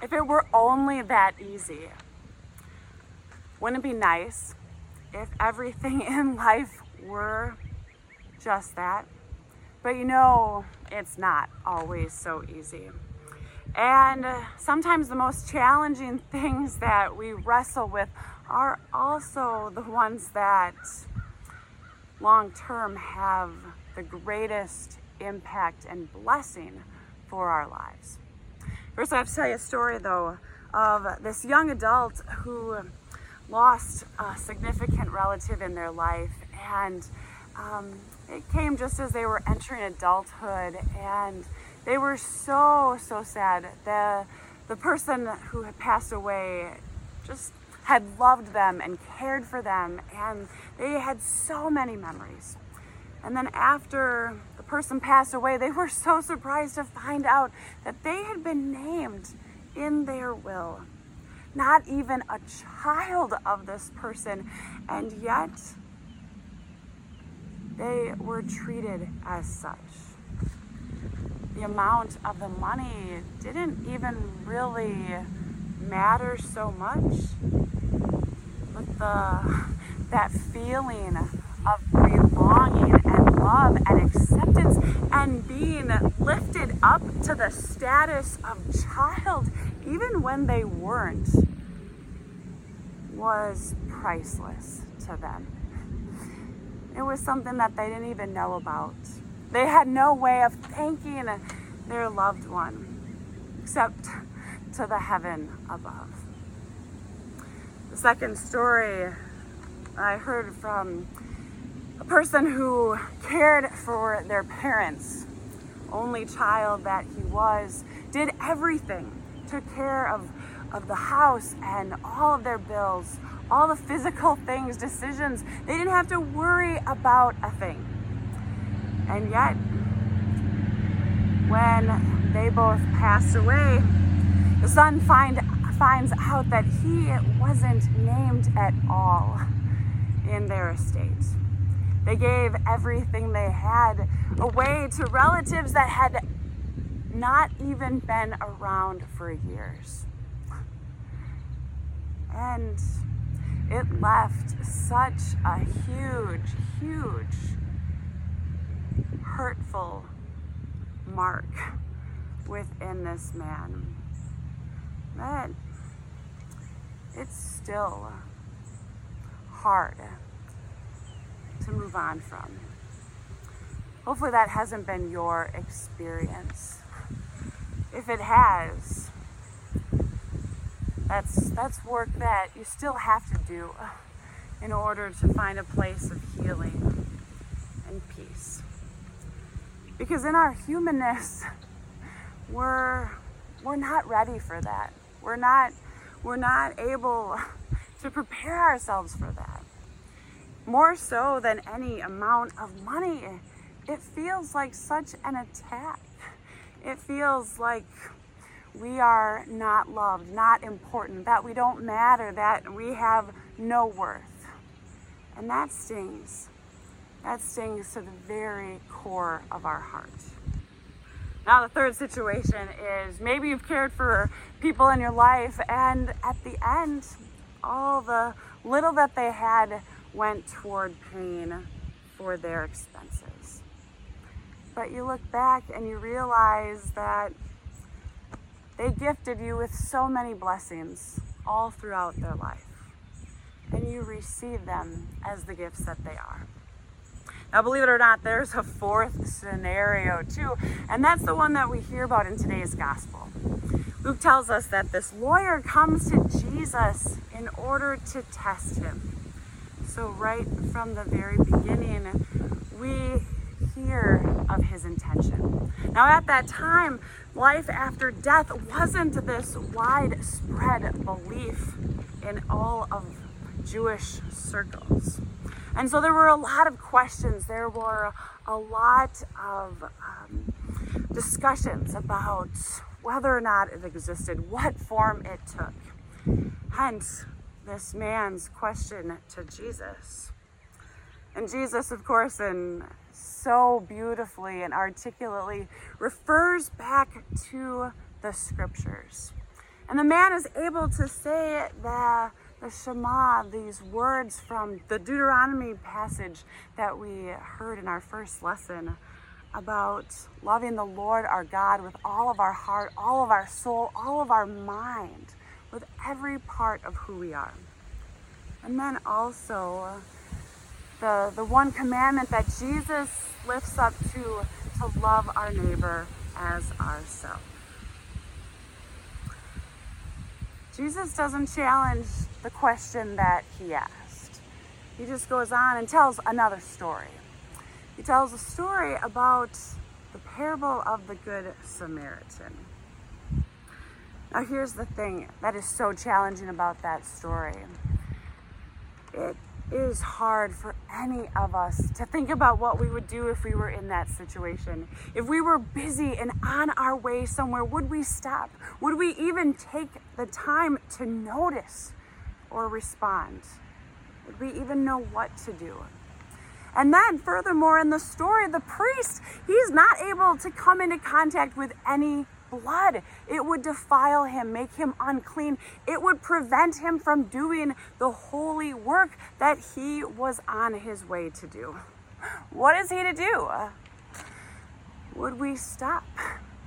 If it were only that easy, wouldn't it be nice if everything in life were just that? But you know, it's not always so easy. And sometimes the most challenging things that we wrestle with are also the ones that long term have the greatest impact and blessing for our lives. First, I have to tell you a story though of this young adult who lost a significant relative in their life, and um, it came just as they were entering adulthood, and they were so so sad. the The person who had passed away just had loved them and cared for them, and they had so many memories. And then after the person passed away, they were so surprised to find out that they had been named in their will. Not even a child of this person, and yet they were treated as such. The amount of the money didn't even really matter so much, but the that feeling of belonging and love and acceptance and being lifted up to the status of child, even when they weren't, was priceless to them. It was something that they didn't even know about. They had no way of thanking their loved one except to the heaven above. The second story I heard from a person who cared for their parents, only child that he was, did everything, took care of, of the house and all of their bills, all the physical things, decisions. They didn't have to worry about a thing. And yet, when they both passed away, the son find, finds out that he wasn't named at all in their estate. They gave everything they had away to relatives that had not even been around for years. And it left such a huge, huge, hurtful mark within this man that it's still hard to move on from. Hopefully, that hasn't been your experience. If it has, that's, that's work that you still have to do in order to find a place of healing and peace. Because in our humanness, we're, we're not ready for that. We're not, we're not able to prepare ourselves for that more so than any amount of money. It feels like such an attack. It feels like we are not loved, not important, that we don't matter, that we have no worth. And that stings. That stings to the very core of our heart. Now, the third situation is maybe you've cared for people in your life, and at the end, all the little that they had went toward paying for their expenses. But you look back and you realize that they gifted you with so many blessings all throughout their life. And you receive them as the gifts that they are. Now, believe it or not, there's a fourth scenario too, and that's the one that we hear about in today's gospel. Luke tells us that this lawyer comes to Jesus in order to test him. So, right from the very beginning, we hear of his intention. Now, at that time, life after death wasn't this widespread belief in all of Jewish circles. And so there were a lot of questions. There were a lot of um, discussions about whether or not it existed, what form it took. Hence, this man's question to Jesus. And Jesus, of course, and so beautifully and articulately refers back to the scriptures. And the man is able to say the, the Shema, these words from the Deuteronomy passage that we heard in our first lesson about loving the Lord our God with all of our heart, all of our soul, all of our mind, with every part of who we are. And then also the, the one commandment that Jesus lifts up to to love our neighbor as ourselves. Jesus doesn't challenge the question that he asked. He just goes on and tells another story. He tells a story about the parable of the Good Samaritan. Now, here's the thing that is so challenging about that story it is hard for any of us to think about what we would do if we were in that situation. If we were busy and on our way somewhere, would we stop? Would we even take the time to notice or respond? Would we even know what to do? And then, furthermore, in the story, the priest, he's not able to come into contact with any blood. It would defile him, make him unclean. It would prevent him from doing the holy work that he was on his way to do. What is he to do? Would we stop?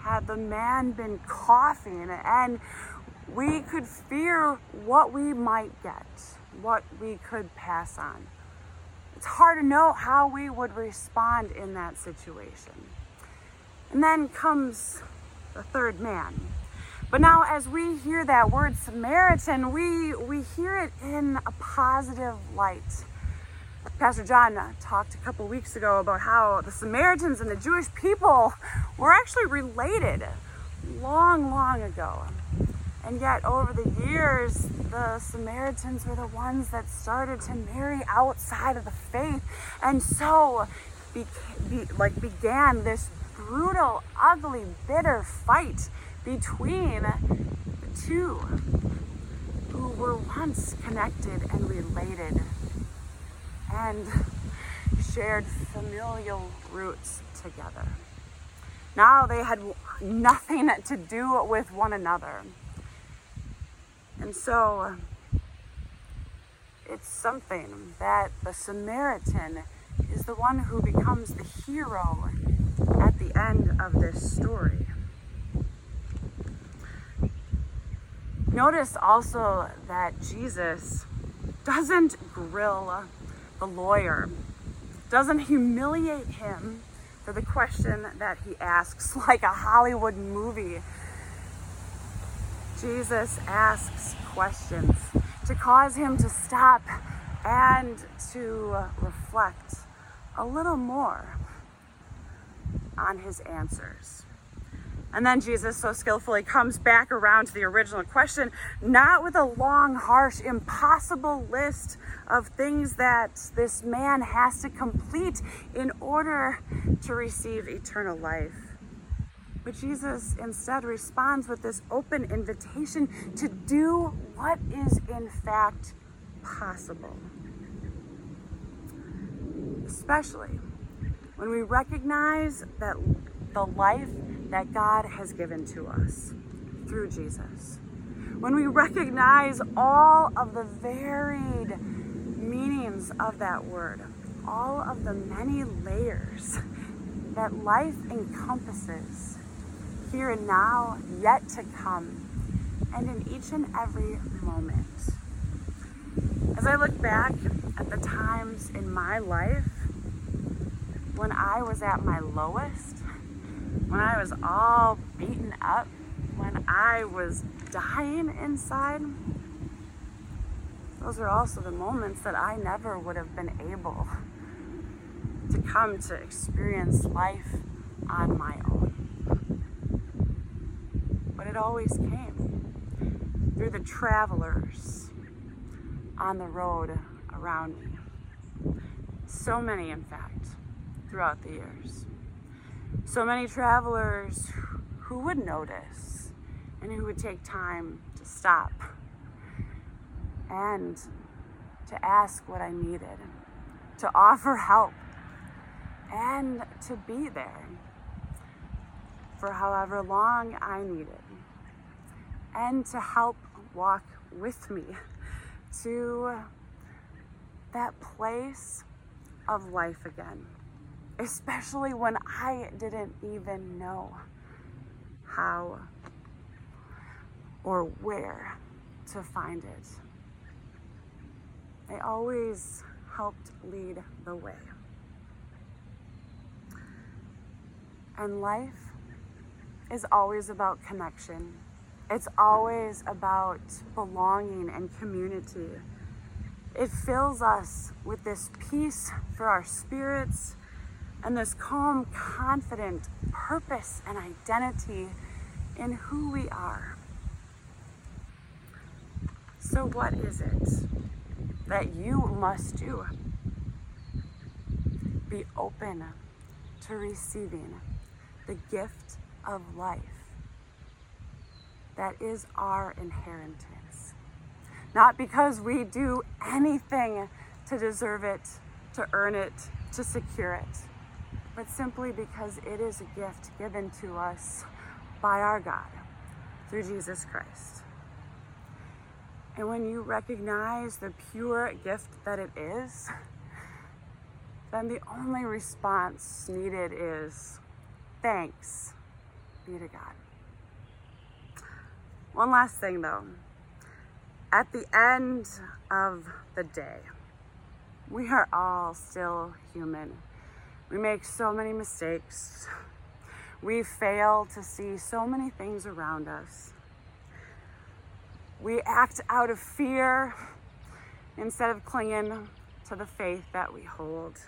Had the man been coughing and we could fear what we might get, what we could pass on. It's hard to know how we would respond in that situation. And then comes the third man. But now, as we hear that word Samaritan, we, we hear it in a positive light. Pastor John talked a couple weeks ago about how the Samaritans and the Jewish people were actually related long, long ago. And yet, over the years, the Samaritans were the ones that started to marry outside of the faith. And so, be, like, began this brutal, ugly, bitter fight between the two who were once connected and related and shared familial roots together. Now they had nothing to do with one another. And so it's something that the Samaritan is the one who becomes the hero at the end of this story. Notice also that Jesus doesn't grill the lawyer, doesn't humiliate him for the question that he asks, like a Hollywood movie. Jesus asks questions to cause him to stop and to reflect a little more on his answers. And then Jesus so skillfully comes back around to the original question, not with a long, harsh, impossible list of things that this man has to complete in order to receive eternal life. But Jesus instead responds with this open invitation to do what is in fact possible. Especially when we recognize that the life that God has given to us through Jesus, when we recognize all of the varied meanings of that word, all of the many layers that life encompasses here and now, yet to come, and in each and every moment. As I look back at the times in my life when I was at my lowest, when I was all beaten up, when I was dying inside, those are also the moments that I never would have been able to come to experience life on my own. But it always came through the travelers on the road around me. So many, in fact throughout the years. So many travelers who would notice and who would take time to stop and to ask what I needed, to offer help, and to be there for however long I needed. and to help walk with me to that place of life again, especially when I didn't even know how or where to find it. They always helped lead the way. And life is always about connection. It's always about belonging and community. It fills us with this peace for our spirits and this calm, confident purpose and identity in who we are. So, what is it that you must do? Be open to receiving the gift of life that is our inheritance. Not because we do anything to deserve it, to earn it, to secure it, but simply because it is a gift given to us by our God through Jesus Christ. And when you recognize the pure gift that it is, then the only response needed is thanks be to God. One last thing though. At the end of the day, we are all still human. We make so many mistakes. We fail to see so many things around us. We act out of fear instead of clinging to the faith that we hold.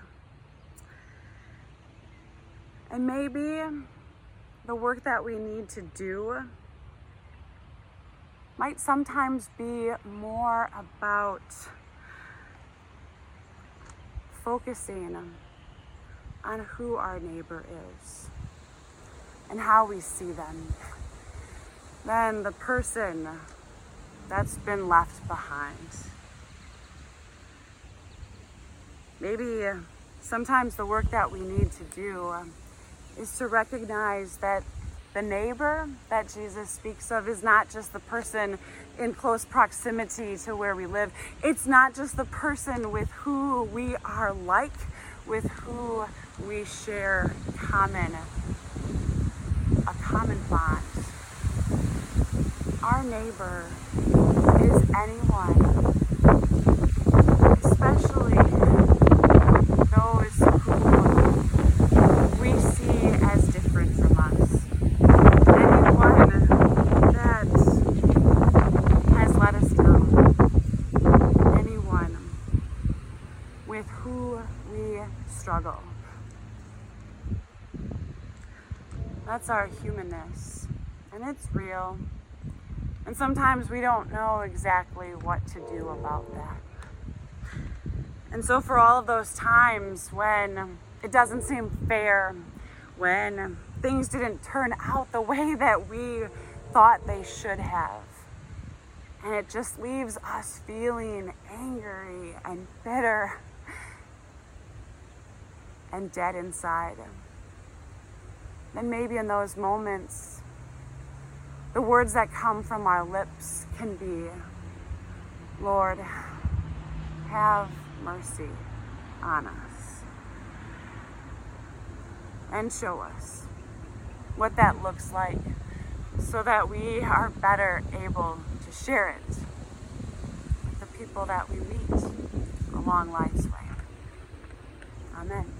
And maybe the work that we need to do might sometimes be more about focusing on who our neighbor is and how we see them than the person that's been left behind. Maybe sometimes the work that we need to do is to recognize that the neighbor that Jesus speaks of is not just the person in close proximity to where we live. It's not just the person with who we are like, with who we share common a common bond. Our neighbor is anyone, especially That's our humanness, and it's real. And sometimes we don't know exactly what to do about that. And so, for all of those times when it doesn't seem fair, when things didn't turn out the way that we thought they should have, and it just leaves us feeling angry and bitter and dead inside. Then maybe in those moments, the words that come from our lips can be, Lord, have mercy on us. And show us what that looks like so that we are better able to share it with the people that we meet along life's way. Amen.